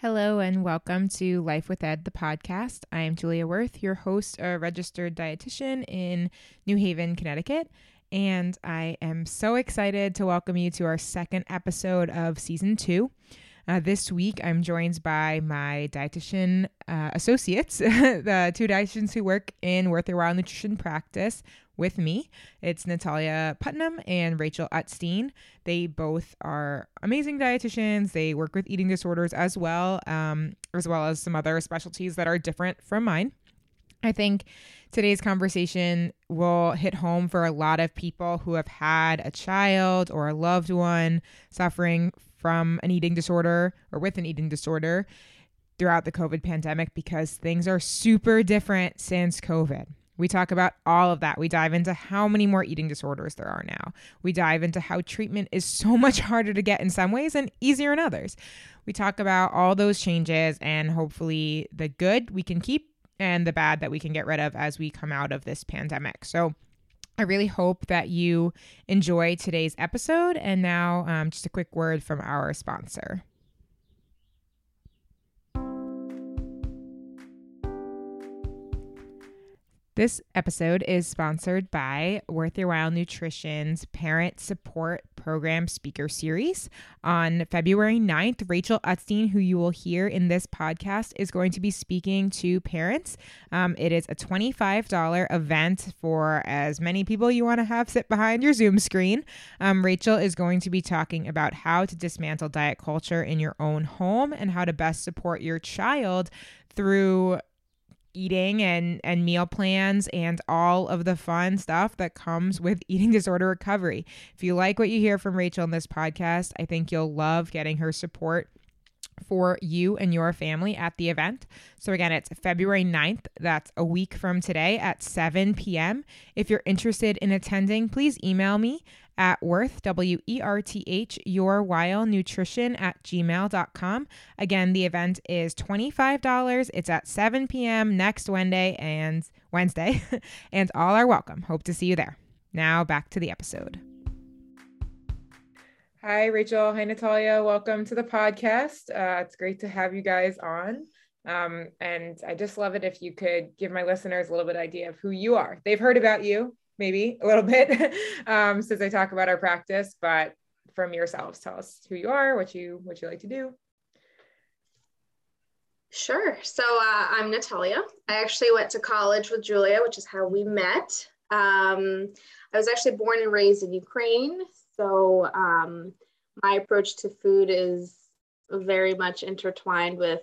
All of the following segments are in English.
Hello and welcome to Life with Ed, the podcast. I am Julia Worth, your host, a registered dietitian in New Haven, Connecticut. And I am so excited to welcome you to our second episode of season two. Uh, this week, I'm joined by my dietitian uh, associates, the two dietitians who work in Worth Your While Nutrition Practice with me. It's Natalia Putnam and Rachel Utstein. They both are amazing dietitians. They work with eating disorders as well, um, as well as some other specialties that are different from mine. I think today's conversation will hit home for a lot of people who have had a child or a loved one suffering from an eating disorder or with an eating disorder throughout the COVID pandemic because things are super different since COVID. We talk about all of that. We dive into how many more eating disorders there are now. We dive into how treatment is so much harder to get in some ways and easier in others. We talk about all those changes and hopefully the good we can keep and the bad that we can get rid of as we come out of this pandemic. So, I really hope that you enjoy today's episode. And now, um, just a quick word from our sponsor. This episode is sponsored by Worth Your While Nutrition's Parent Support Program Speaker Series. On February 9th, Rachel Utstein, who you will hear in this podcast, is going to be speaking to parents. Um, it is a $25 event for as many people you want to have sit behind your Zoom screen. Um, Rachel is going to be talking about how to dismantle diet culture in your own home and how to best support your child through eating and and meal plans and all of the fun stuff that comes with eating disorder recovery. If you like what you hear from Rachel in this podcast, I think you'll love getting her support for you and your family at the event. So, again, it's February 9th. That's a week from today at 7 p.m. If you're interested in attending, please email me at worth, W E R T H, your while nutrition at gmail.com. Again, the event is $25. It's at 7 p.m. next Wednesday and Wednesday, and all are welcome. Hope to see you there. Now back to the episode. Hi, Rachel. Hi, Natalia. Welcome to the podcast. Uh, it's great to have you guys on. Um, and I just love it if you could give my listeners a little bit idea of who you are. They've heard about you, maybe a little bit um, since I talk about our practice, but from yourselves, tell us who you are, what you what you like to do. Sure. So uh, I'm Natalia. I actually went to college with Julia, which is how we met. Um, I was actually born and raised in Ukraine. So um, my approach to food is very much intertwined with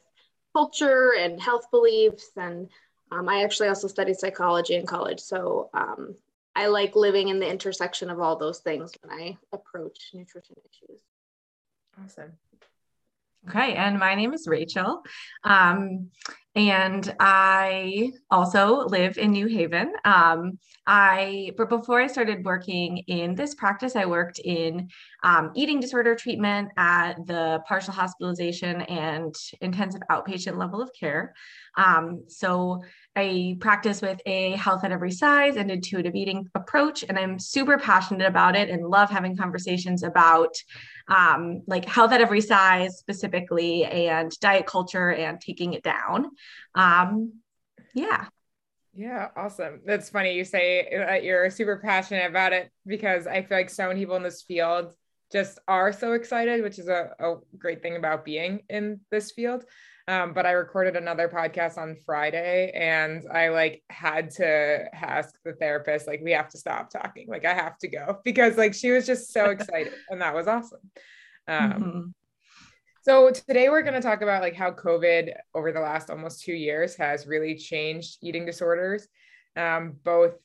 culture and health beliefs. And um, I actually also studied psychology in college. So um, I like living in the intersection of all those things when I approach nutrition issues. Awesome. Okay, and my name is Rachel. Um, and I also live in New Haven. Um, I, but before I started working in this practice, I worked in um, eating disorder treatment at the partial hospitalization and intensive outpatient level of care. Um, so I practice with a health at every size and intuitive eating approach, and I'm super passionate about it and love having conversations about um, like health at every size specifically and diet culture and taking it down. Um, yeah. Yeah, awesome. That's funny you say that you're super passionate about it because I feel like so many people in this field just are so excited, which is a, a great thing about being in this field. Um, but I recorded another podcast on Friday and I like had to ask the therapist, like, we have to stop talking. Like, I have to go because like she was just so excited and that was awesome. Um, mm-hmm. So today we're going to talk about like how COVID over the last almost two years has really changed eating disorders, um, both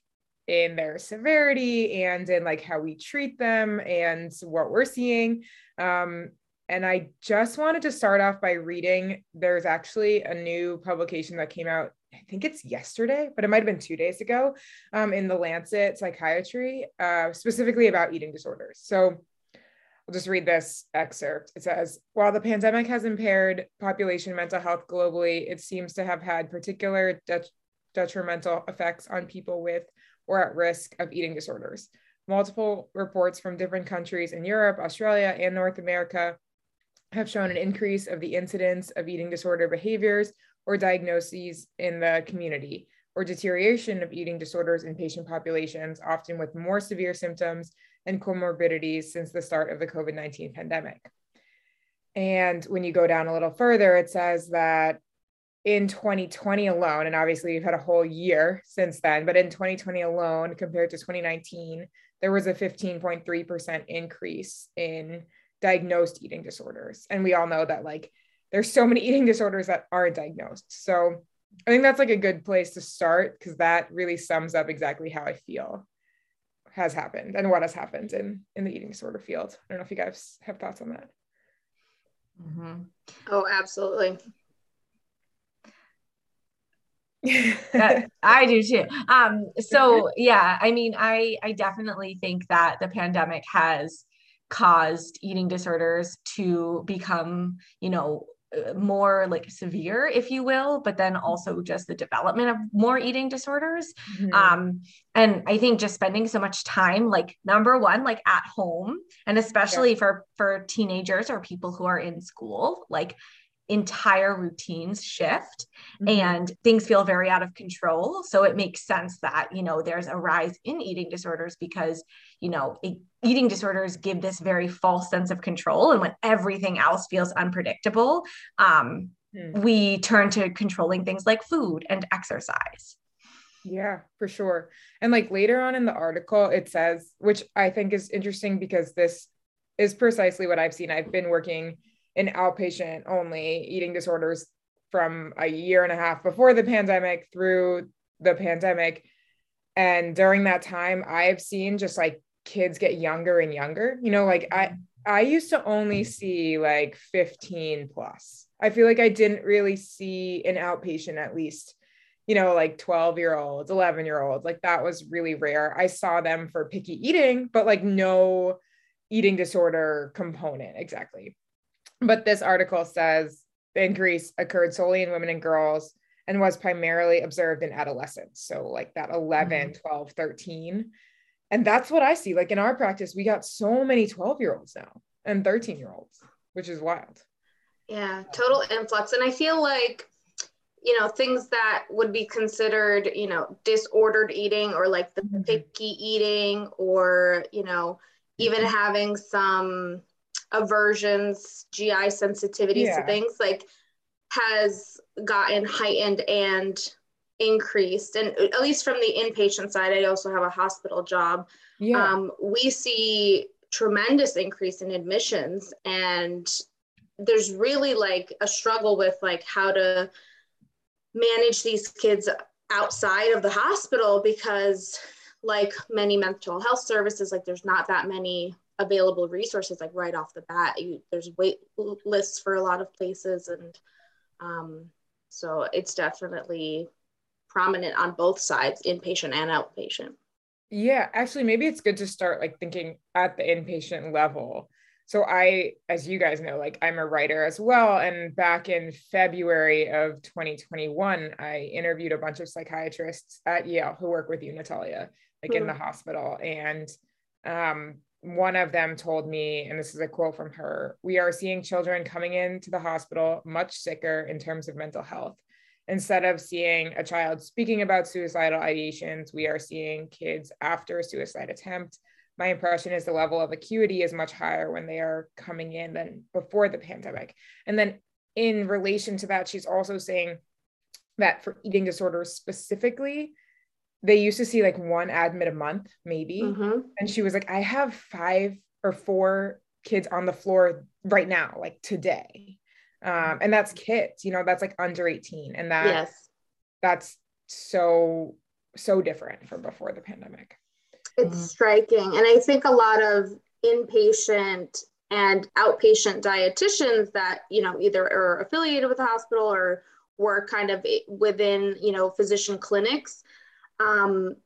in their severity and in like how we treat them and what we're seeing. Um, and I just wanted to start off by reading. There's actually a new publication that came out, I think it's yesterday, but it might have been two days ago, um, in the Lancet Psychiatry, uh, specifically about eating disorders. So I'll just read this excerpt. It says While the pandemic has impaired population mental health globally, it seems to have had particular det- detrimental effects on people with or at risk of eating disorders. Multiple reports from different countries in Europe, Australia, and North America have shown an increase of the incidence of eating disorder behaviors or diagnoses in the community, or deterioration of eating disorders in patient populations, often with more severe symptoms and comorbidities since the start of the COVID 19 pandemic. And when you go down a little further, it says that in 2020 alone, and obviously we've had a whole year since then, but in 2020 alone, compared to 2019, there was a 15.3% increase in diagnosed eating disorders. And we all know that like there's so many eating disorders that aren't diagnosed. So I think that's like a good place to start because that really sums up exactly how I feel has happened and what has happened in in the eating disorder field. I don't know if you guys have thoughts on that. Mm-hmm. Oh, absolutely. I do too. Um, so yeah, I mean, I I definitely think that the pandemic has caused eating disorders to become, you know, more like severe, if you will, but then also just the development of more eating disorders. Mm-hmm. Um, and I think just spending so much time, like number one, like at home, and especially yeah. for for teenagers or people who are in school, like entire routines shift mm-hmm. and things feel very out of control so it makes sense that you know there's a rise in eating disorders because you know it, eating disorders give this very false sense of control and when everything else feels unpredictable um, mm-hmm. we turn to controlling things like food and exercise yeah, for sure. And like later on in the article, it says, which I think is interesting because this is precisely what I've seen. I've been working in outpatient only eating disorders from a year and a half before the pandemic through the pandemic. And during that time, I've seen just like kids get younger and younger. You know, like I I used to only mm-hmm. see like 15 plus. I feel like I didn't really see an outpatient at least, you know, like 12 year olds, 11 year olds. Like that was really rare. I saw them for picky eating, but like no eating disorder component exactly. But this article says the increase occurred solely in women and girls and was primarily observed in adolescents. So, like that 11, mm-hmm. 12, 13. And that's what I see. Like in our practice, we got so many 12 year olds now and 13 year olds, which is wild. Yeah, total influx. And I feel like, you know, things that would be considered, you know, disordered eating or like the mm-hmm. picky eating or, you know, even mm-hmm. having some aversions, GI sensitivities yeah. to things, like has gotten heightened and increased. And at least from the inpatient side, I also have a hospital job. Yeah. Um, we see tremendous increase in admissions and there's really like a struggle with like how to manage these kids outside of the hospital because like many mental health services like there's not that many available resources like right off the bat. You, there's wait lists for a lot of places and um, so it's definitely prominent on both sides inpatient and outpatient. Yeah actually maybe it's good to start like thinking at the inpatient level. So i as you guys know like i'm a writer as well and back in february of 2021 i interviewed a bunch of psychiatrists at yale who work with you natalia like mm-hmm. in the hospital. And um, one of them told me, and this is a quote from her we are seeing children coming into the hospital much sicker in terms of mental health. Instead of seeing a child speaking about suicidal ideations, we are seeing kids after a suicide attempt. My impression is the level of acuity is much higher when they are coming in than before the pandemic. And then, in relation to that, she's also saying that for eating disorders specifically, they used to see like one admit a month, maybe. Mm-hmm. And she was like, I have five or four kids on the floor right now, like today. Um, and that's kids, you know, that's like under 18. And that yes. that's so, so different from before the pandemic. It's mm-hmm. striking. And I think a lot of inpatient and outpatient dietitians that, you know, either are affiliated with the hospital or work kind of within, you know, physician clinics um,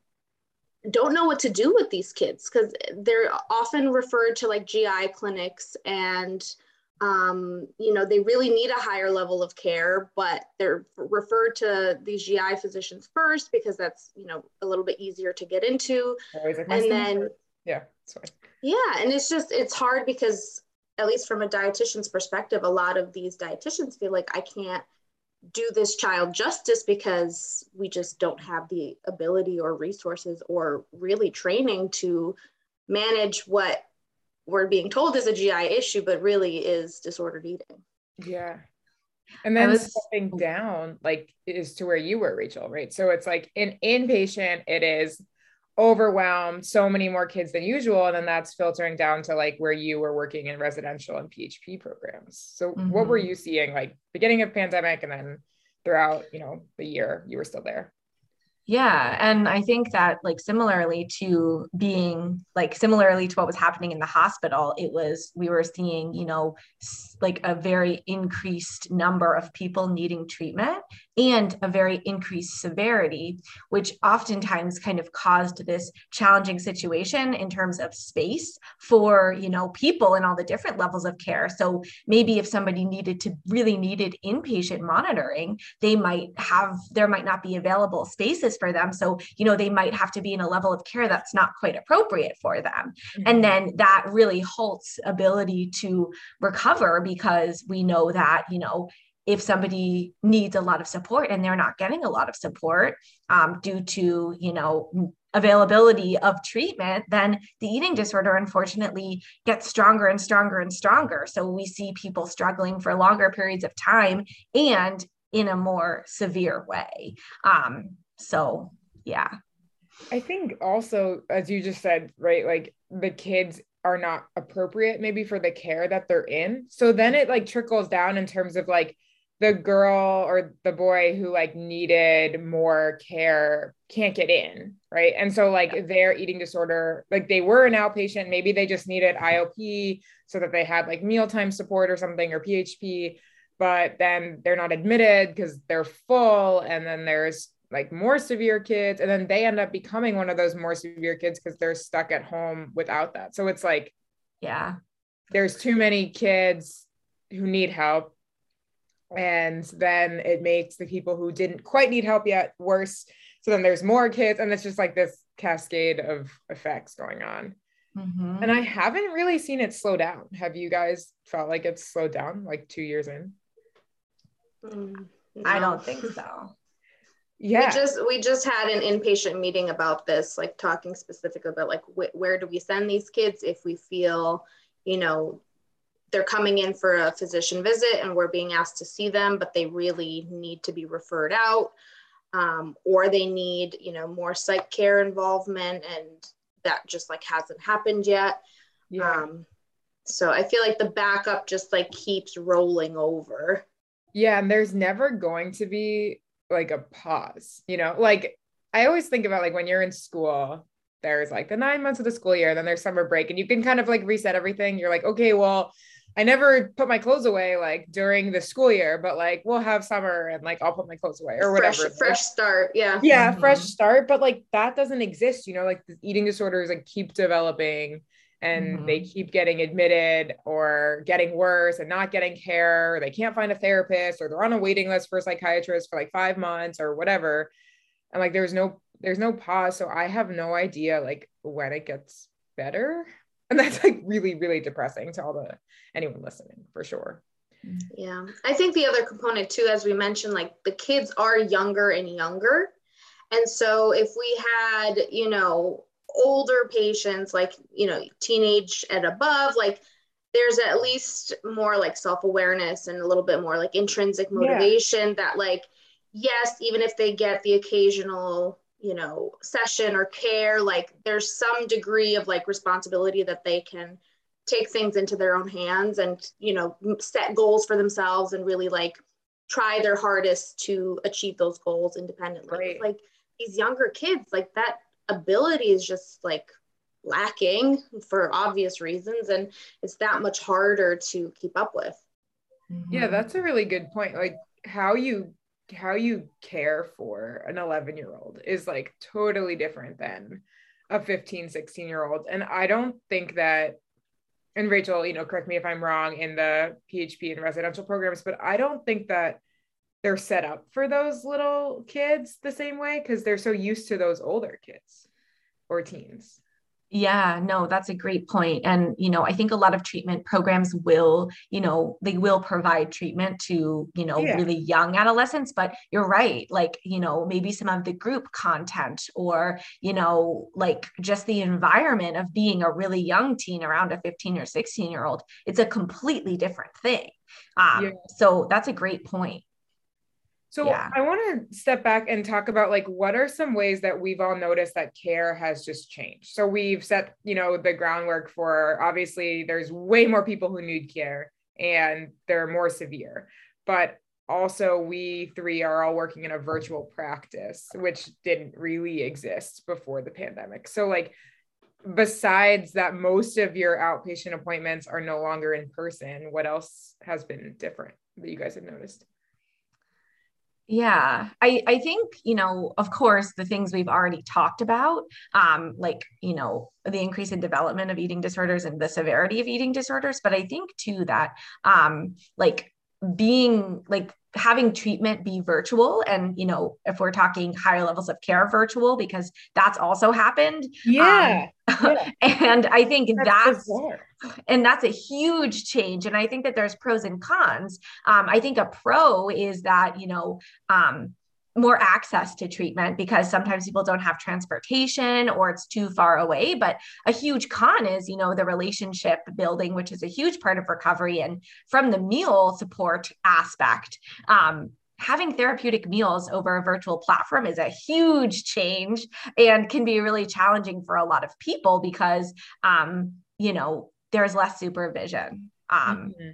don't know what to do with these kids because they're often referred to like GI clinics and um, you know they really need a higher level of care but they're referred to these GI physicians first because that's you know a little bit easier to get into. And then yeah sorry. Yeah and it's just it's hard because at least from a dietitian's perspective, a lot of these dietitians feel like I can't do this child justice because we just don't have the ability or resources or really training to manage what we're being told is a GI issue, but really is disordered eating. Yeah. And then was, stepping down, like, is to where you were, Rachel, right? So it's like in inpatient, it is overwhelmed, so many more kids than usual. And then that's filtering down to like where you were working in residential and PHP programs. So mm-hmm. what were mm-hmm. you seeing like beginning of pandemic and then throughout, you know, the year you were still there? Yeah. And I think that, like, similarly to being like similarly to what was happening in the hospital, it was we were seeing, you know, like a very increased number of people needing treatment and a very increased severity, which oftentimes kind of caused this challenging situation in terms of space for, you know, people in all the different levels of care. So maybe if somebody needed to really needed inpatient monitoring, they might have, there might not be available spaces for them. So, you know, they might have to be in a level of care that's not quite appropriate for them. Mm-hmm. And then that really halts ability to recover because we know that, you know, if somebody needs a lot of support and they're not getting a lot of support um, due to you know availability of treatment then the eating disorder unfortunately gets stronger and stronger and stronger. So we see people struggling for longer periods of time and in a more severe way. Um, so yeah. I think also as you just said right like the kids are not appropriate maybe for the care that they're in. So then it like trickles down in terms of like the girl or the boy who like needed more care can't get in right? And so like yeah. their eating disorder like they were an outpatient. Maybe they just needed iop so that they had like mealtime support or something or php but then they're not admitted because they're full and then there's like more severe kids and then they end up becoming one of those more severe kids because they're stuck at home without that. So it's like yeah. there's too many kids who need help and then it makes the people who didn't quite need help yet worse. So then there's more kids and it's just like this cascade of effects going on. Mm-hmm. and i haven't really seen it slow down. Have you guys felt like it's slowed down like two years in? Mm, no. i don't think so. Yeah. We just we just had an inpatient meeting about this like talking specifically about like wh- where do we send these kids if we feel you know they're coming in for a physician visit and we're being asked to see them, but they really need to be referred out, um, or they need, you know, more psych care involvement, and that just like hasn't happened yet. Yeah. Um, so I feel like the backup just like keeps rolling over. Yeah, and there's never going to be like a pause, you know, like I always think about like when you're in school, there's like the nine months of the school year, then there's summer break, and you can kind of like reset everything. You're like, okay, well, I never put my clothes away like during the school year, but like we'll have summer and like I'll put my clothes away or whatever. Fresh, fresh start. Yeah. Yeah. Mm-hmm. Fresh start. But like that doesn't exist, you know, like the eating disorders like keep developing and mm-hmm. they keep getting admitted or getting worse and not getting care. Or they can't find a therapist or they're on a waiting list for a psychiatrist for like five months or whatever. And like there's no there's no pause. So I have no idea like when it gets better and that's like really really depressing to all the anyone listening for sure. Yeah. I think the other component too as we mentioned like the kids are younger and younger. And so if we had you know older patients like you know teenage and above like there's at least more like self-awareness and a little bit more like intrinsic motivation yeah. that like yes even if they get the occasional you know session or care like there's some degree of like responsibility that they can take things into their own hands and you know set goals for themselves and really like try their hardest to achieve those goals independently. Right. like these younger kids like that ability is just like lacking for obvious reasons and it's that much harder to keep up with. Mm-hmm. Yeah that's a really good point like how you how you care for an 11 year old is like totally different than a 15 16 year old and i don't think that and rachel you know correct me if i'm wrong in the php and residential programs but i don't think that they're set up for those little kids the same way because they're so used to those older kids or teens Yeah, no, that's a great point. And, you know, I think a lot of treatment programs will, you know, they will provide treatment to, you know, yeah. really young adolescents. But you're right. Like, you know, maybe some of the group content or, you know, like just the environment of being a really young teen around a 15 or 16 year old, it's a completely different thing. Um, yeah. So that's a great point. So yeah. I want to step back and talk about like what are some ways that we've all noticed that care has just changed. So we've set, you know, the groundwork for obviously there's way more people who need care and they're more severe. But also we three are all working in a virtual practice which didn't really exist before the pandemic. So like besides that most of your outpatient appointments are no longer in person, what else has been different that you guys have noticed? Yeah, I, I think, you know, of course, the things we've already talked about, um, like, you know, the increase in development of eating disorders and the severity of eating disorders. But I think too that, um, like, being like having treatment be virtual and you know if we're talking higher levels of care virtual because that's also happened. Yeah, um, yeah. and i think that's, that's and that's a huge change and i think that there's pros and cons. Um, i think a pro is that you know um, more access to treatment because sometimes people don't have transportation or it's too far away. But a huge con is you know the relationship building which is a huge part of recovery and from the meal support aspect. Um, having therapeutic meals over a virtual platform is a huge change and can be really challenging for a lot of people because um, you know there's less supervision. Um, mm-hmm.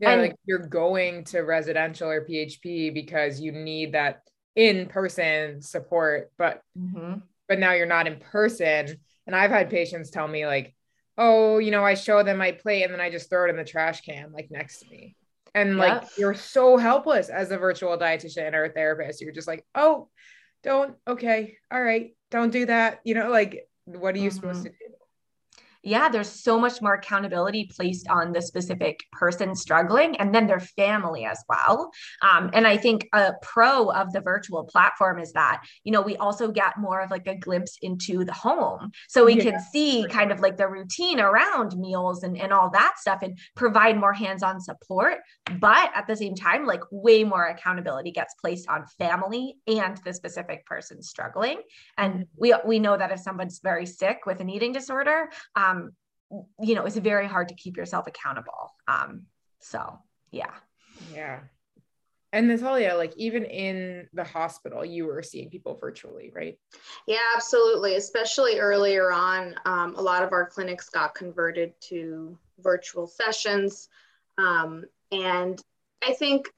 yeah and, like you're going to residential or php because you need that in person support, but mm-hmm. but now you're not in person. And I've had patients tell me like, oh, you know, I show them my plate and then I just throw it in the trash can like next to me. And like you're so helpless as a virtual dietitian or a therapist. You're just like, oh, don't okay, all right, don't do that. You know, like what are you mm-hmm. supposed to do? Yeah, there's so much more accountability placed on the specific person struggling and then their family as well. Um, and I think a pro of the virtual platform is that, you know, we also get more of like a glimpse into the home. So we yeah. can see kind of like the routine around meals and, and all that stuff and provide more hands on support. But at the same time, like way more accountability gets placed on family and the specific person struggling. And mm-hmm. we, we know that if someone's very sick with an eating disorder, um, um, you know, it's very hard to keep yourself accountable. Um, so yeah. Yeah. And Natalia, like even in the hospital, you were seeing people virtually, right? Yeah, absolutely. Especially earlier on, um, a lot of our clinics got converted to virtual sessions. Um, and I think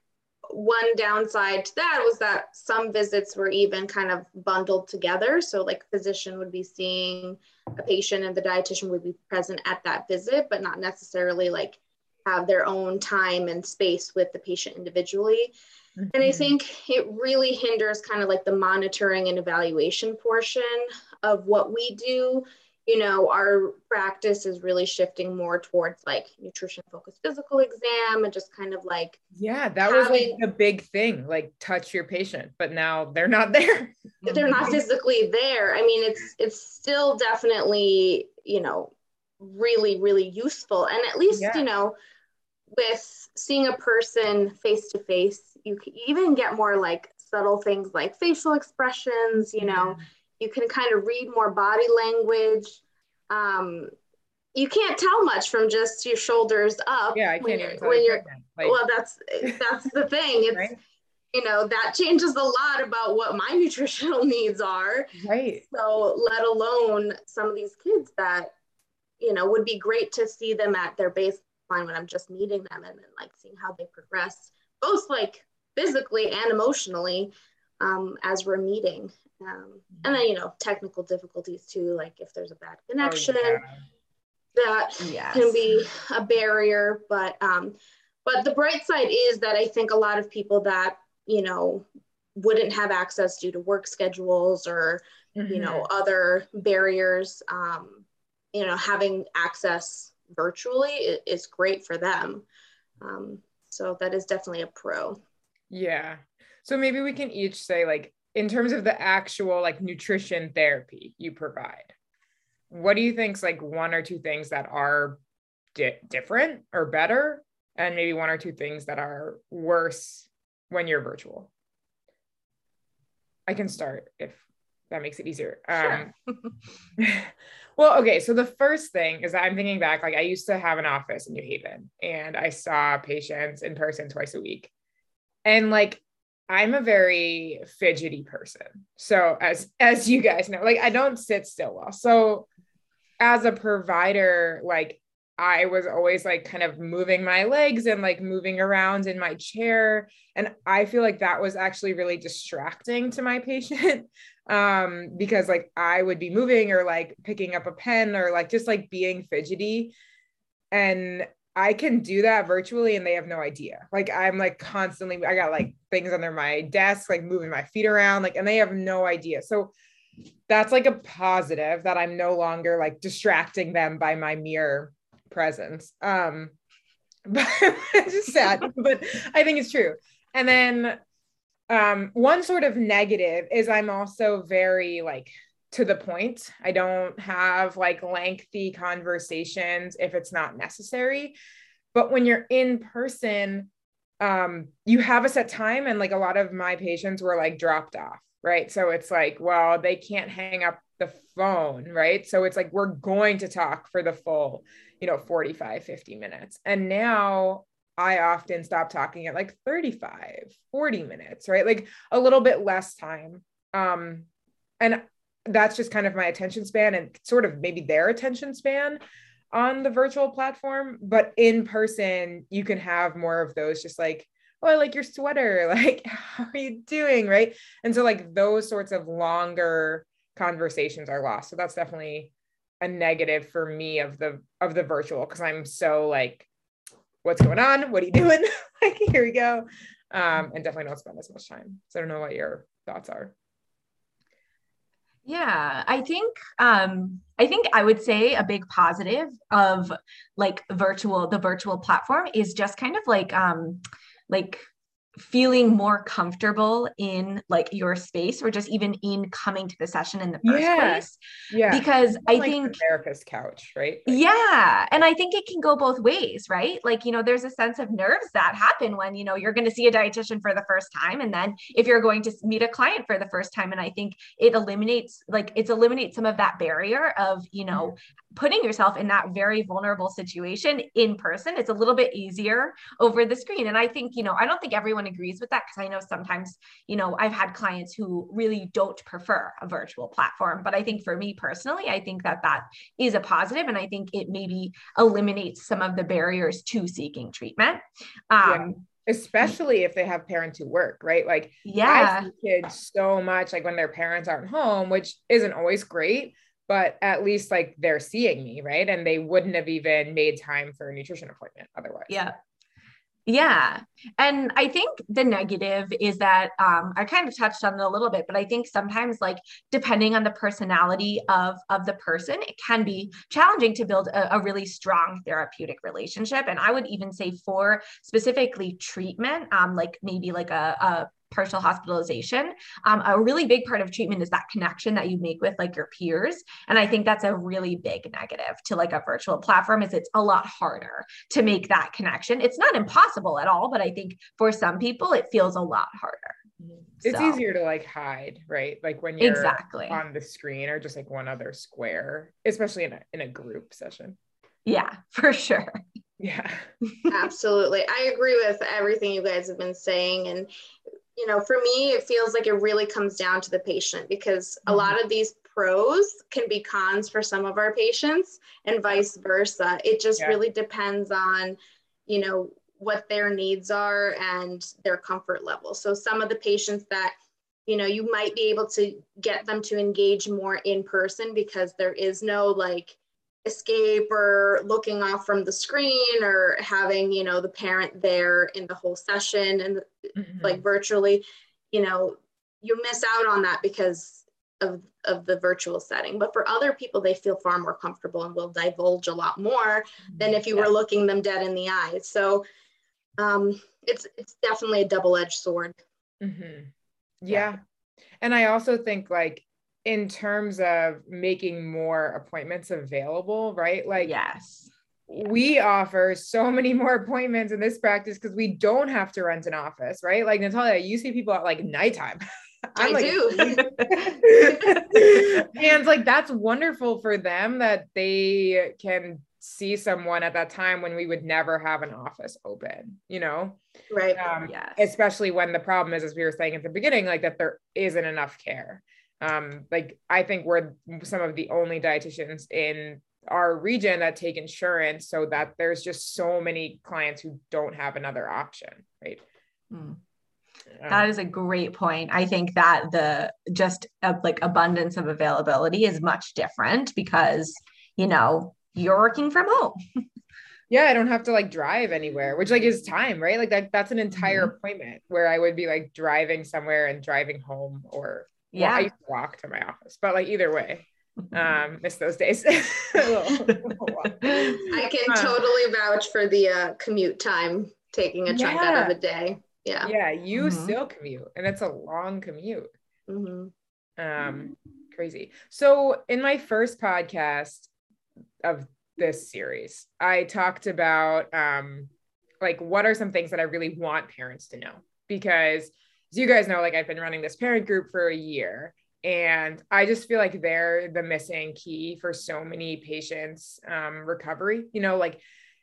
one downside to that was that some visits were even kind of bundled together. So, like, physician would be seeing a patient, and the dietitian would be present at that visit, but not necessarily like have their own time and space with the patient individually. Mm-hmm. And I mm-hmm. think it really hinders kind of like the monitoring and evaluation portion of what we do you know, our practice is really shifting more towards like nutrition focused physical exam and just kind of like yeah, that having, was like a big thing, like touch your patient, but now they're not there. they're not physically there. I mean, it's it's still definitely, you know, really, really useful. And at least, yeah. you know, with seeing a person face to face, you can even get more like subtle things like facial expressions, you know. Yeah you can kind of read more body language. Um, you can't tell much from just your shoulders up. Yeah, I can't when you're, when you're like, well, that's that's the thing. It's right? you know that changes a lot about what my nutritional needs are. Right. So let alone some of these kids that you know would be great to see them at their baseline when I'm just meeting them and then like seeing how they progress, both like physically and emotionally um, as we're meeting. Um, and then, you know, technical difficulties too, like if there's a bad connection, oh, yeah. that yes. can be a barrier. But, um, but the bright side is that I think a lot of people that, you know, wouldn't have access due to work schedules or, mm-hmm. you know, mm-hmm. other barriers, um, you know, having access virtually is great for them. Um, so that is definitely a pro. Yeah. So maybe we can each say like in terms of the actual like nutrition therapy you provide what do you think's like one or two things that are di- different or better and maybe one or two things that are worse when you're virtual? I can start if that makes it easier. Sure. um, well okay so the first thing is that i'm thinking back like i used to have an office in new haven and i saw patients in person twice a week. And like i'm a very fidgety person so as as you guys know like i don't sit still well so as a provider like I was always like kind of moving my legs and like moving around in my chair. And I feel like that was actually really distracting to my patient um, because like I would be moving or like picking up a pen or like just like being fidgety. And I can do that virtually and they have no idea. Like I'm like constantly, I got like things under my desk, like moving my feet around, like, and they have no idea. So that's like a positive that I'm no longer like distracting them by my mere presence. Um, but it's just sad, but I think it's true. And then um, one sort of negative is I'm also very like to the point. I don't have like lengthy conversations if it's not necessary. But when you're in person, um, you have a set time, and like a lot of my patients were like dropped off, right? So it's like, well, they can't hang up the phone, right? So it's like we're going to talk for the full you know 45 50 minutes and now i often stop talking at like 35 40 minutes right like a little bit less time um and that's just kind of my attention span and sort of maybe their attention span on the virtual platform but in person you can have more of those just like oh i like your sweater like how are you doing right and so like those sorts of longer conversations are lost so that's definitely a negative for me of the of the virtual because I'm so like, what's going on? What are you doing? like here we go. Um, and definitely don't spend as much time. So I don't know what your thoughts are. Yeah, I think um I think I would say a big positive of like virtual the virtual platform is just kind of like um like feeling more comfortable in like your space or just even in coming to the session in the first yeah. place. Yeah. Because I like think therapist couch, right? Like, yeah. And I think it can go both ways, right? Like, you know, there's a sense of nerves that happen when, you know, you're going to see a dietitian for the first time. And then if you're going to meet a client for the first time, and I think it eliminates like it's eliminates some of that barrier of, you know, mm-hmm. putting yourself in that very vulnerable situation in person. It's a little bit easier over the screen. And I think, you know, I don't think everyone everyone agrees with that because I know sometimes, you know, I've had clients who really don't prefer a virtual platform. But I think for me personally, I think that that is a positive, and I think it maybe eliminates some of the barriers to seeking treatment. Um, yeah especially if they have parents who work, right? Like, yeah, I see kids so much like when their parents aren't home, which isn't always great, but at least like they're seeing me, right? And they wouldn't have even made time for a nutrition appointment otherwise. Yeah. Yeah. And I think the negative is that um, I kind of touched on it a little bit, but I think sometimes like depending on the personality of, of the person, it can be challenging to build a, a really strong therapeutic relationship. And I would even say for specifically treatment, um, like maybe like a, a partial hospitalization um, a really big part of treatment is that connection that you make with like your peers and i think that's a really big negative to like a virtual platform is it's a lot harder to make that connection. It's not impossible at all but i think for some people it feels a lot harder. It's so. easier to like hide right? Like when you're exactly. on the screen or just like one other square especially in a in a group session. Yeah for sure. Yeah. Absolutely. I agree with everything you guys have been saying and you know, for me, it feels like it really comes down to the patient because a mm-hmm. lot of these pros can be cons for some of our patients and vice versa. It just yeah. really depends on, you know, what their needs are and their comfort level. So some of the patients that, you know, you might be able to get them to engage more in person because there is no like escape or looking off from the screen or having you know the parent there in the whole session and mm-hmm. like virtually you know you miss out on that because of of the virtual setting but for other people they feel far more comfortable and will divulge a lot more than if you yeah. were looking them dead in the eyes so um it's it's definitely a double-edged sword mm-hmm. yeah. yeah and i also think like in terms of making more appointments available, right? Like, yes, we offer so many more appointments in this practice because we don't have to rent an office, right? Like Natalia, you see people at like nighttime. i like, do. and like that's wonderful for them that they can see someone at that time when we would never have an office open, you know? Right. Um, yes. Especially when the problem is, as we were saying at the beginning, like that there isn't enough care. Um, like I think we're some of the only dietitians in our region that take insurance so that there's just so many clients who don't have another option, right? Mm. That is a great point. I think that the just uh, like abundance of availability is much different because, you know, you're working from home. yeah, I don't have to like drive anywhere, which like is time, right? Like that that's an entire mm-hmm. appointment where I would be like driving somewhere and driving home or yeah, well, I used to walk to my office, but like either way, um, miss those days. I can totally vouch for the uh, commute time taking a chunk yeah. out of a day. Yeah. Yeah, you mm-hmm. still commute, and it's a long commute. Mm-hmm. Um, crazy. So in my first podcast, of this series. I talked about um like what are some things that I really want parents to know because as you guys know like I've been running this parent group for a year and I just feel like they're the missing key for so many patients um recovery. You know like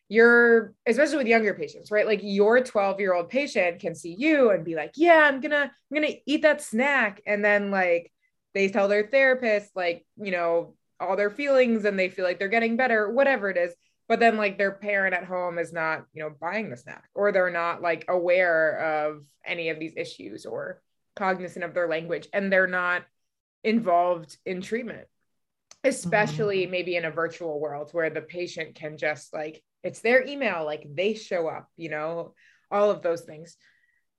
you're especially with younger patients right like your 12 year old patient can see you and be like yeah i'm gonna i'm gonna eat that snack and then like they tell their therapist like you know all their feelings and they feel like they're getting better, whatever it is. But then like their parent at home is not, you know, buying the snack or they're not like aware of any of these issues or cognizant of their language and they're not involved in treatment especially mm-hmm. maybe in a virtual world where the patient can just like it's their email like they show up you know all of those things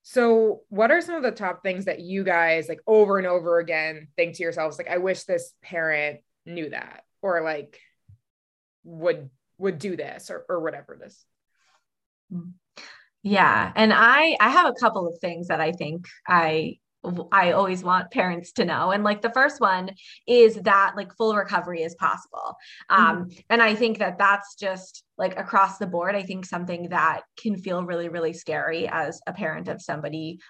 so what are some of the top things that you guys like over and over again think to yourselves like i wish this parent knew that or like would would do this or, or whatever this yeah and i i have a couple of things that i think i I always want parents to know. And like the first one is that like full recovery is possible. Um, mm-hmm. And I think that that's just like across the board. I think something that can feel really, really scary as a parent of somebody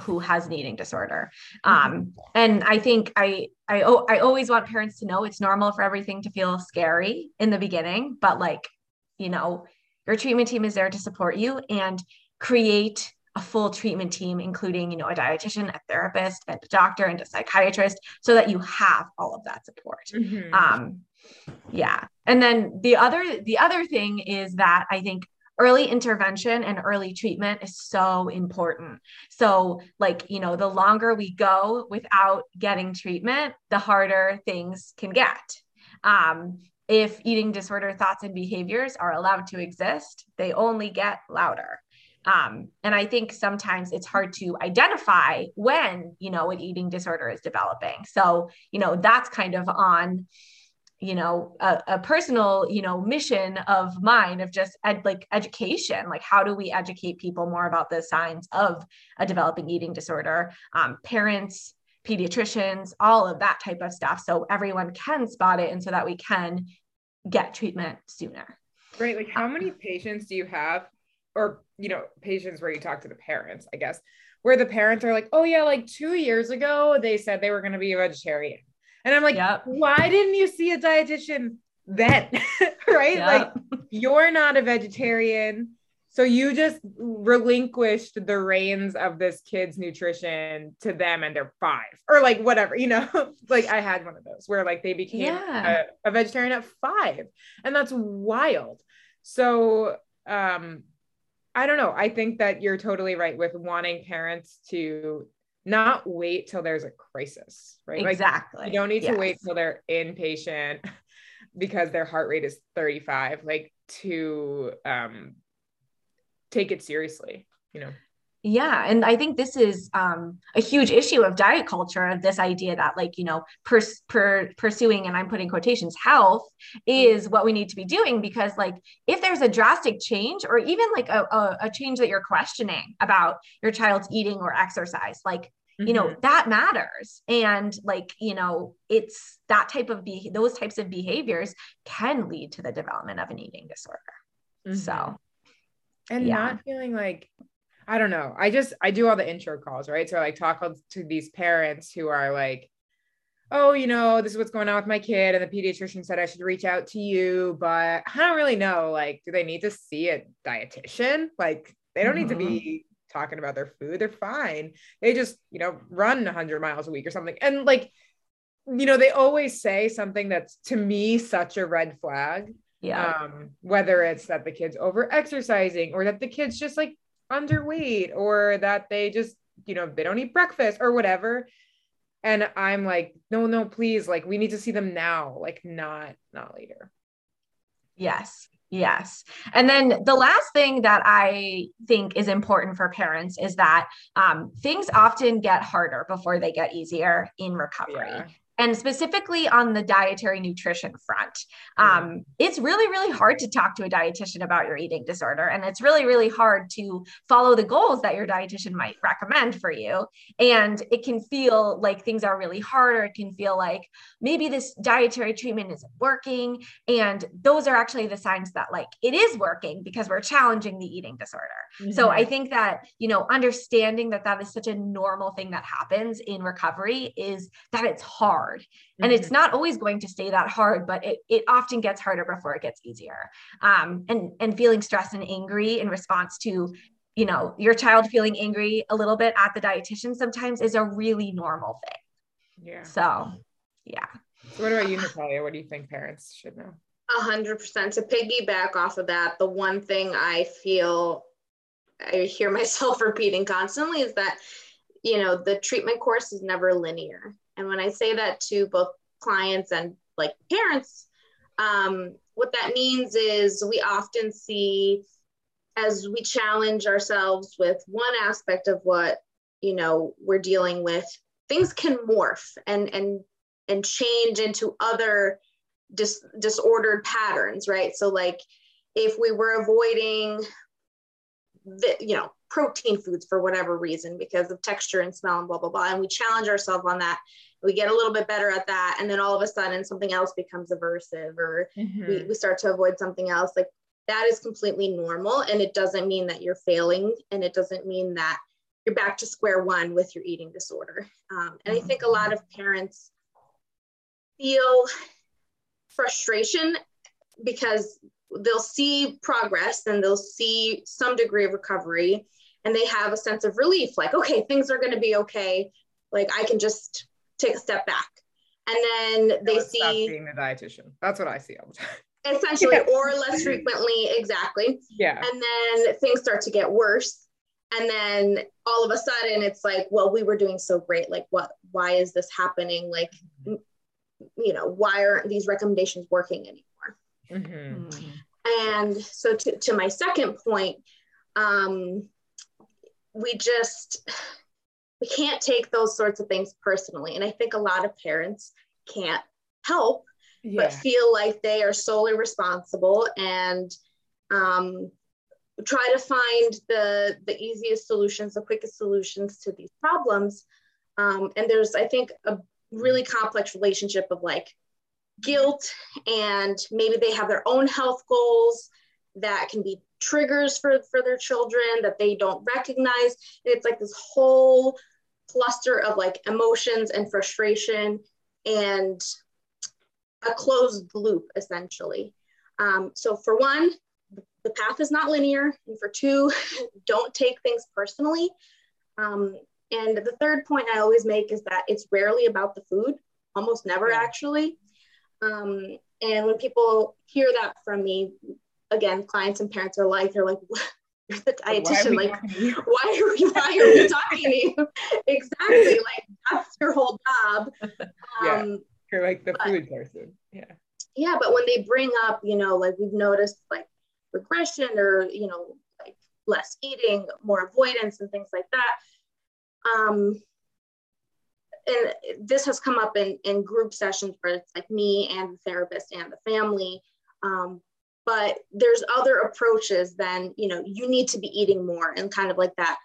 who has an eating disorder. Mm-hmm. Um, and I think I, I, I always want parents to know it's normal for everything to feel scary in the beginning, but like, you know, your treatment team is there to support you and create a full treatment team, including, you know, a dietitian, a therapist, and a doctor, and a psychiatrist, so that you have all of that support. Mm-hmm. Um, yeah. And then the other, the other thing is that I think early intervention and early treatment is so important. So, like, you know, the longer we go without getting treatment, the harder things can get. Um, if eating disorder thoughts and behaviors are allowed to exist, they only get louder. Um, and I think sometimes it's hard to identify when, you know, an eating disorder is developing. So, you know, that's kind of on you know a, a, personal you know mission of mine of just ed, like education like how do we educate people more about the signs of a developing eating disorder? Um, parents pediatricians all of that type of stuff. So everyone can spot it and so that we can get treatment sooner. Right like how many patients do you have or you know patients where you talk to the parents i guess where the parents are like oh yeah like two years ago they said they were going to be a vegetarian and I'm like, yep. why didn't you see a dietitian then? right? Yep. Like, you're not a vegetarian. So you just relinquished the reins of this kid's nutrition to them and they're five or like whatever, you know, like I had one of those where like they became yeah. a, a vegetarian at five and that's wild. So, um, I don't know. I think that you're totally right with wanting parents to not wait till there's a crisis, right? Exactly. Like, you don't need yes. to wait till they're inpatient because their heart rate is 35, like to um, take it seriously, you know? Yeah. And I think this is um, a huge issue of diet culture of this idea that, like, you know, pers- per- pursuing, and I'm putting quotations, health is what we need to be doing. Because, like, if there's a drastic change or even like a, a, a change that you're questioning about your child's eating or exercise, like, you know mm-hmm. that matters and like you know it's that type of be those types of behaviors can lead to the development of an eating disorder mm-hmm. so and yeah. not feeling like i don't know i just i do all the intro calls right so I like talk to these parents who are like oh you know this is what's going on with my kid and the pediatrician said i should reach out to you but i don't really know like do they need to see a dietitian like they don't mm-hmm. need to be mm-hmm talking about their food. They're fine. They just, you know, run 100 miles a week or something. And like, you know, they always say something that's to me such a red flag. Yeah. Um, whether it's that the kid's over exercising or that the kid's just like underweight or that they just, you know, they don't eat breakfast or whatever. And I'm like, no, no, please, like we need to see them now, like not not later. Yes. Yes. And then the last thing that I think is important for parents is that um, things often get harder before they get easier in recovery. Yeah and specifically on the dietary nutrition front. Um, it's really really hard to talk to a dietitian about your eating disorder and it's really really hard to follow the goals that your dietitian might recommend for you. And it can feel like things are really hard or it can feel like maybe this dietary treatment isn't working. And those are actually the signs that like it is working because we're challenging the eating disorder. Mm-hmm. so i think that you know understanding that that is such a normal thing that happens in recovery is that it's hard hard. Mm-hmm. And it's mm-hmm. not always going to stay that hard, but it, it often gets harder before it gets easier. Um, and, and feeling stressed and angry in response to, you know, your child feeling angry a little bit at the dietitian sometimes is a really normal thing. Yeah. So, yeah. So what about you, Natalia? What do you think parents should know? A hundred percent. To piggyback off of that, the one thing I feel I hear myself repeating constantly is that, you know, the treatment course is never linear. And when I say that to both clients and like parents, um, what that means is we often see as we challenge ourselves with one aspect of what you know we're dealing with things can morph and and and change into other dis- disordered patterns right? So like if we were avoiding the you know protein foods for whatever reason because of texture and smell and blah blah blah and we challenge ourselves on that we get a little bit better at that. And then all of a sudden something else becomes aversive or mm-hmm. we, we start to avoid something else. Like that is completely normal. And it doesn't mean that you're failing. And it doesn't mean that you're back to square one with your eating disorder. Um, and i think a lot of parents feel frustration because they'll see progress and they'll see some degree of recovery and they have a sense of relief like okay things are going to be okay. Like i can just take a step back. And then they see seeing the dietitian. That's what I see all the time. Essentially, yeah. or less frequently, exactly. Yeah. And then things start to get worse. And then all of a sudden it's like, well, we were doing so great. Like, what, why is this happening? Like, you know, why aren't these recommendations working anymore? Mm-hmm. mm-hmm. And so to, to my second point, um, we just we can't take those sorts of things personally. And I think a lot of parents can't help yeah. but feel like they are solely responsible and um, try to find the the easiest solutions, the quickest solutions to these problems. Um, and there's, I think, a really complex relationship of like guilt and maybe they have their own health goals that can be triggers for for their children that they don't recognize it's like this whole cluster of like emotions and frustration and a closed loop essentially. Um, so for one, the path is not linear. And for two, don't take things personally. Um, and the third point I always make is that it's rarely about the food, almost never actually. Um, and when people hear that from me, again, clients and parents are like, they're like, the dietitian. Why like, why are we why are we talking to you? exactly. Like that's your whole job. yeah. Um, you're like the but, food person. Yeah. Yeah, but when they bring up, you know, like we've noticed like regression or, you know, like less eating, more avoidance and things like that. Um, and this has come up in, in group sessions where it's like me and the therapist and the family. Um, but there's other approaches than you know you need to be eating more and kind of like that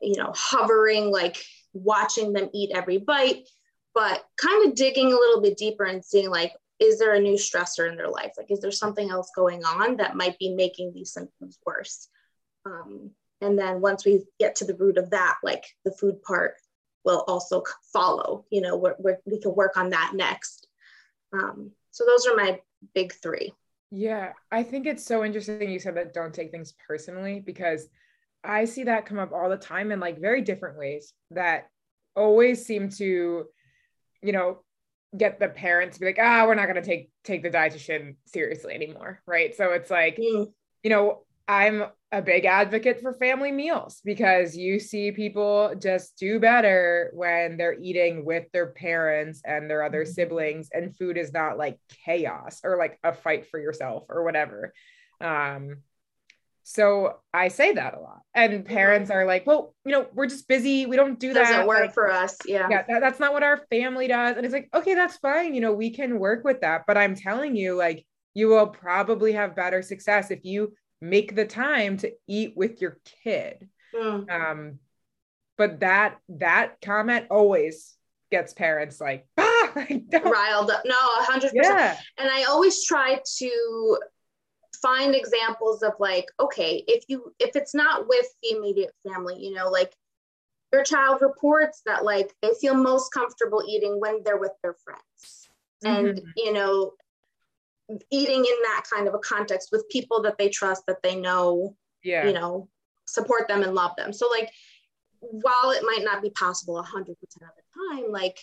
you know hovering like watching them eat every bite, but kind of digging a little bit deeper and seeing like, is there a new stressor in their life? Like, is there something else going on that might be making these symptoms worse? Um, and then once we get to the root of that, like the food part will also follow, you know, we're, we're, we can work on that next. Um, so those are my big three. Yeah, I think it's so interesting you said that don't take things personally because I see that come up all the time in like very different ways that always seem to, you know, get the parents to be like, ah, we're not going to take take the dietitian seriously anymore, right? So it's like, mm. you know, I'm a big advocate for family meals because you see people just do better when they're eating with their parents and their other mm-hmm. siblings and food is not like chaos or like a fight for yourself or whatever. Um so I say that a lot. And parents are like, well, you know, we're just busy. We don't do that. Doesn't work like, for us. Yeah. Yeah. That, that's not what our family does. And it's like, okay, that's fine. You know, we can work with that. But I'm telling you, like, you will probably have better success if you make the time to eat with your kid. Mm. um but that that comment always gets parents like ah, riled up. No 100% and i always try to find examples of like okay if you if it's not with the immediate family you know like your child reports that like they feel most comfortable eating when they're with their friends. Mm-hmm. and you know eating in that kind of a context with people that they trust that they know yeah. you know support them and love them. So like while it might not be possible 100% of the time like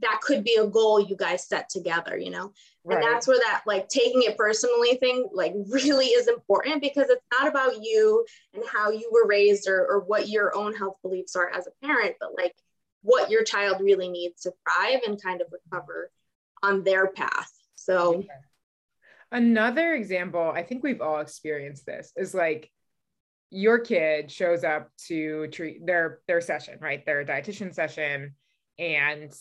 that could be a goal you guys set together you know? Right. and that's where that like taking it personally thing like really is important because it's not about you and how you were raised or, or what your own health beliefs are as a parent but like what your child really needs to thrive and kind of recover on their path. So Another example, I think we've all experienced this, is like your kid shows up to treat their their session, right? Their dietitian session, and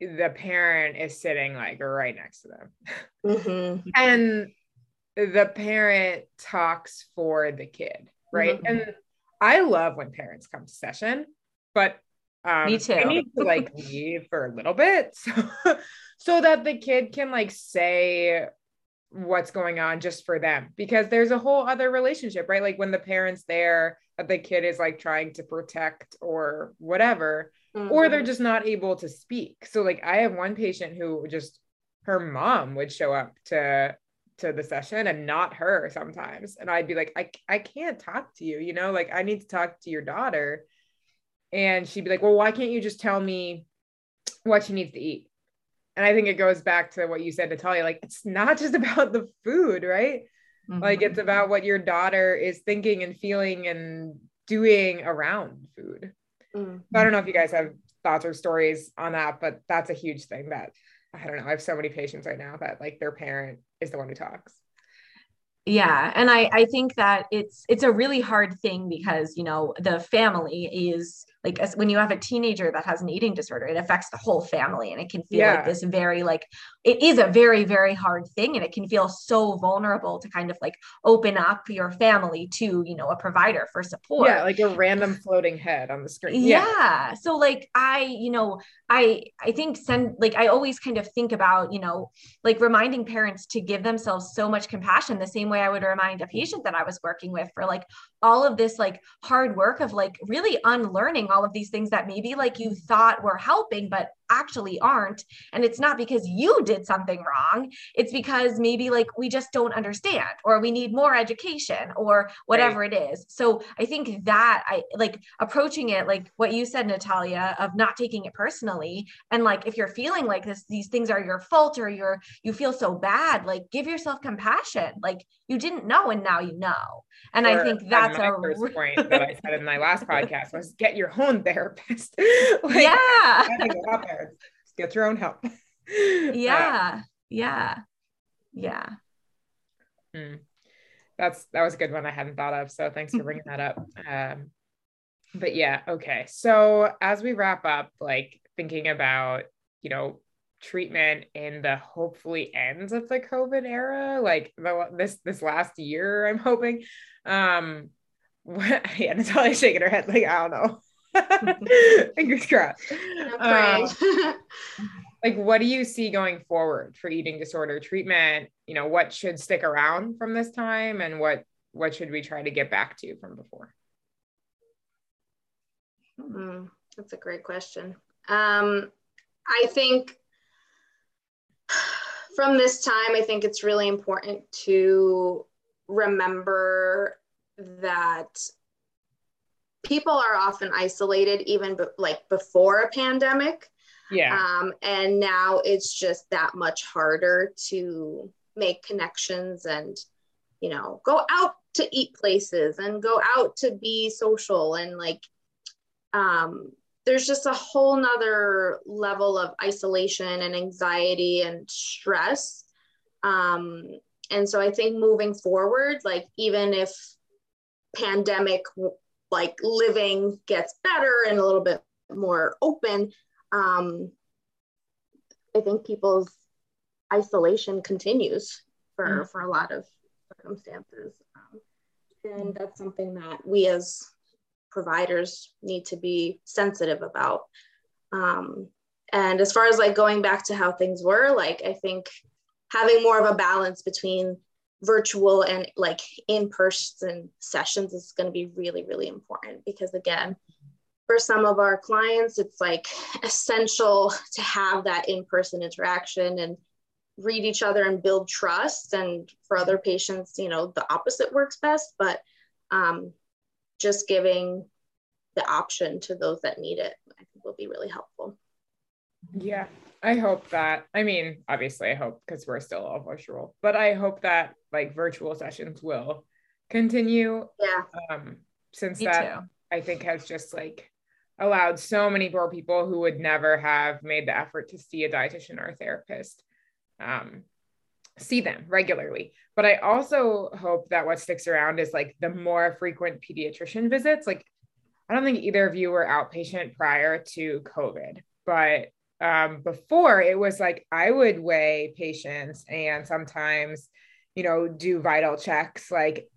the parent is sitting like right next to them. Mm-hmm. and the parent talks for the kid, right? Mm-hmm. And I love when parents come to session, but um, me too. I need to like leave for a little bit so, so that the kid can like say what's going on just for them because there's a whole other relationship right like when the parents there the kid is like trying to protect or whatever mm-hmm. or they're mm-hmm. just not able to speak so like i have one patient who just her mom would show up to to the session and not her sometimes and i'd be like i, I can't talk to you you know like i need to talk to your daughter and she'd be like well why can't you just tell me what she needs to eat and I think it goes back to what you said, Natalia. Like, it's not just about the food, right? Mm-hmm. Like, it's about what your daughter is thinking and feeling and doing around food. Mm-hmm. So I don't know if you guys have thoughts or stories on that, but that's a huge thing that I don't know. I have so many patients right now that like their parent is the one who talks yeah and i i think that it's it's a really hard thing because you know the family is like as, when you have a teenager that has an eating disorder it affects the whole family and it can feel yeah. like this very like it is a very very hard thing and it can feel so vulnerable to kind of like open up your family to you know a provider for support yeah like a random floating head on the screen yeah, yeah. so like i you know i i think send like i always kind of think about you know like reminding parents to give themselves so much compassion the same way i would remind a patient that i was working with for like all of this like hard work of like really unlearning all of these things that maybe like you thought were helping but actually aren't. And it's not because you did something wrong. It's because maybe like we just don't understand or we need more education or whatever right. it is. So i think that i like approaching it like what you said natalia of not taking it personally. And like if you're feeling like this these things are your fault or you're you feel so bad like give yourself compassion. Like you didn't know and now you know. And i think that's a first point that i said in my last podcast was get your own therapist. Like, yeah get your own help. Yeah uh, yeah yeah. mm. that's that was a good one i hadn't thought of so thanks for bringing that up. Um but yeah okay. So as we wrap up like thinking about you know treatment in the hopefully ends of the covid era like the, this this last year i'm hoping um what, yeah natalia's shaking her head like i don't know Fingers crossed. Um, like, what do you see going forward for eating disorder treatment? You know, what should stick around from this time, and what what should we try to get back to from before? Mm, that's a great question. Um, I think from this time, I think it's really important to remember that people are often isolated even be- like before a pandemic Yeah. um, and now it's just that much harder to make connections and you know go out to eat places and go out to be social and like um, there's just a whole nother level of isolation and anxiety and stress um, and so i think moving forward like even if pandemic like living gets better and a little bit more open um, I think people's isolation continues for Mm. for a lot of circumstances, um, and that's something that we as providers need to be sensitive about. Um, and as far as like going back to how things were, like I think having more of a balance between virtual and like in-person sessions is going to be really really important because again for some of our clients, it's like essential to have that in person interaction and read each other and build trust. And for other patients, you know, the opposite works best, but um, just giving the option to those that need it, I think will be really helpful. Yeah, I hope that. I mean, obviously, I hope because we're still all virtual, but I hope that like virtual sessions will continue. Yeah. Um, since Me that too. I think has just like allowed so many more people who would never have made the effort to see a dietitian or a therapist um, see them regularly. But I also hope that what sticks around is like the more frequent pediatrician visits. Like, I don't think either of you were outpatient prior to COVID, but um, before it was like I would weigh patients and sometimes, you know, do vital checks like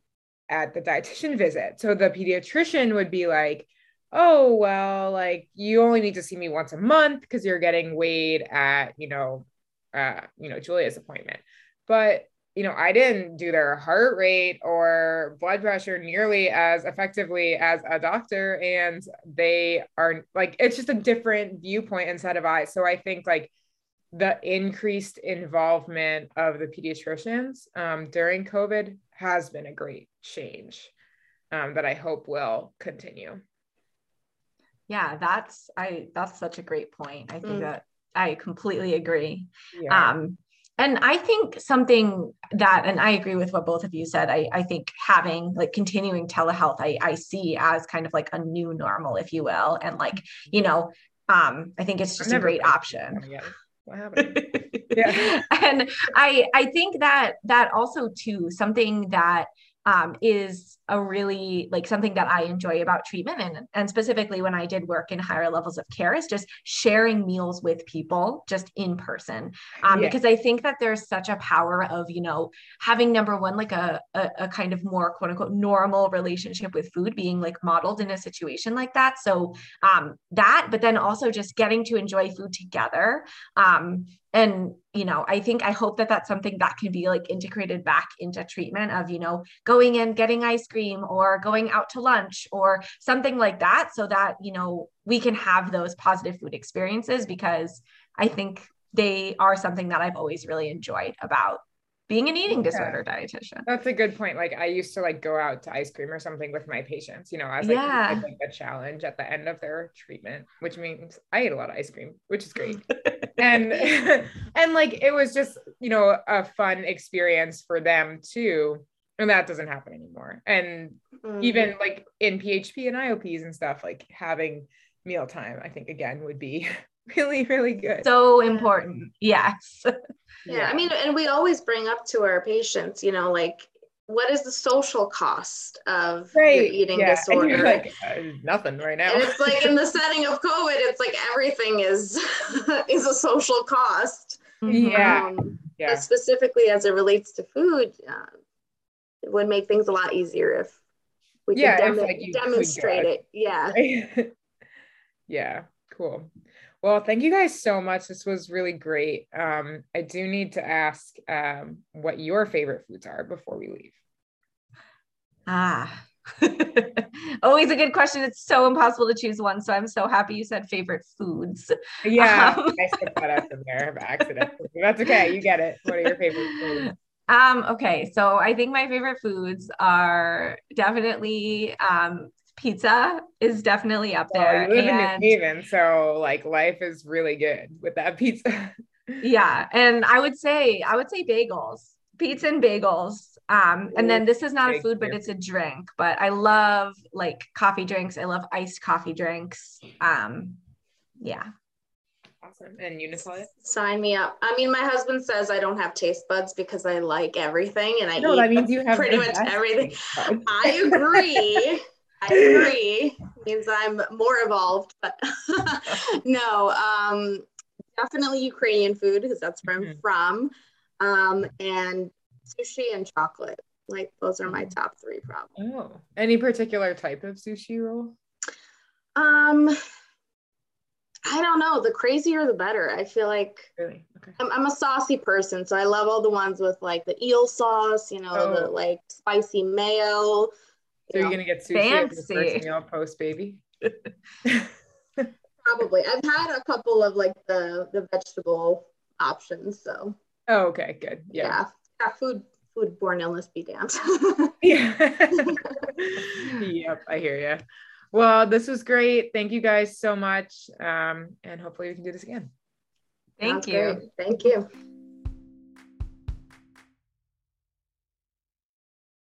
at the dietitian visit. So the pediatrician would be like, oh, well, like you only need to see me once a month because you're getting weighed at, you know, uh, you know, Julia's appointment. But you know, I didn't do their heart rate or blood pressure nearly as effectively as a doctor. And they are like, it's just a different viewpoint and set of eyes. So I think like the increased involvement of the pediatricians um, during COVID has been a great change um, that I hope will continue. Yeah, that's I that's such a great point. I think Mm. that I completely agree. Yeah. Um, and I think something that, and I agree with what both of you said. I, I think having like continuing telehealth, I, I see as kind of like a new normal, if you will. And like, you know, um, I think it's just a great option. Yeah. What happened? Yeah. and I I think that that also too something that um, is a really like something that I enjoy about treatment. And and specifically when I did work in higher levels of care is just sharing meals with people just in person. Um, Yeah. because I think that there's such a power of you know having number one like a, a a kind of more quote unquote normal relationship with food being like modeled in a situation like that. So um, that but then also just getting to enjoy food together um, and you know i think i hope that that's something that can be like integrated back into treatment of you know going in getting ice cream or going out to lunch or something like that so that you know we can have those positive food experiences because i think they are something that i've always really enjoyed about being an eating Yeah. disorder dietitian That's a good point. Like I used to like go out to ice cream or something with my patients, you know, as like, Yeah. as, like a challenge at the end of their treatment, which means I ate a lot of ice cream, which is great. and and like it was just, you know, a fun experience for them too. And that doesn't happen anymore. And Mhm. even like in PHP and IOPs and stuff, like having mealtime, I think again would be really, really good. so important yes yeah, I mean, and we always bring up to our patients, you know, like what is the social cost of your right. eating yeah. And disorder? you're like, uh, nothing right now. and it's like in the setting of COVID, it's like everything is is a social cost. Yeah. Um, yeah. but specifically as it relates to food, uh, it would make things a lot easier if we could Yeah, if, demo- like, you could demonstrate it. Yeah. Yeah, cool. Well, thank you guys so much. This was really great. Um, I do need to ask um, what your favorite foods are before we leave. Ah, always a good question. It's so impossible to choose one. So I'm so happy you said favorite foods. Yeah, um, I skipped that up in there by accident. That's okay. You get it. What are your favorite foods? Um, okay, so I think my favorite foods are definitely um, pizza is definitely up there. you live and, in New Haven, so like life is really good with that pizza. yeah, and I would say I would say bagels, pizza and bagels. Um, and then this is not a food, but it's a drink. But I love like coffee drinks. I love iced coffee drinks. Um, yeah, Awesome. And you, Natalia? Sign me up. I mean, my husband says I don't have taste buds because I like everything and I no, eat that means you have pretty much everything. I agree. I agree. means I'm more evolved, but no, um, definitely Ukrainian food because that's where mm-hmm. I'm from. Um, and sushi and chocolate. Like those are my mm. top three probably. Oh, any particular type of sushi roll? Um, I don't know. The crazier, the better. I feel like really okay. I'm, I'm, a saucy person, so I love all the ones with like the eel sauce. You know, oh. the like spicy mayo. So you are gonna get sushi Fancy. at your first meal post baby. Probably. I've had a couple of like the the vegetable options. So. Oh, okay, good. Yeah. Yeah. yeah food foodborne illness be damned. yeah. yep, I hear you. Well, this was great. Thank you guys so much. Um, and hopefully we can do this again. Thank Sounds you. Great. Thank you.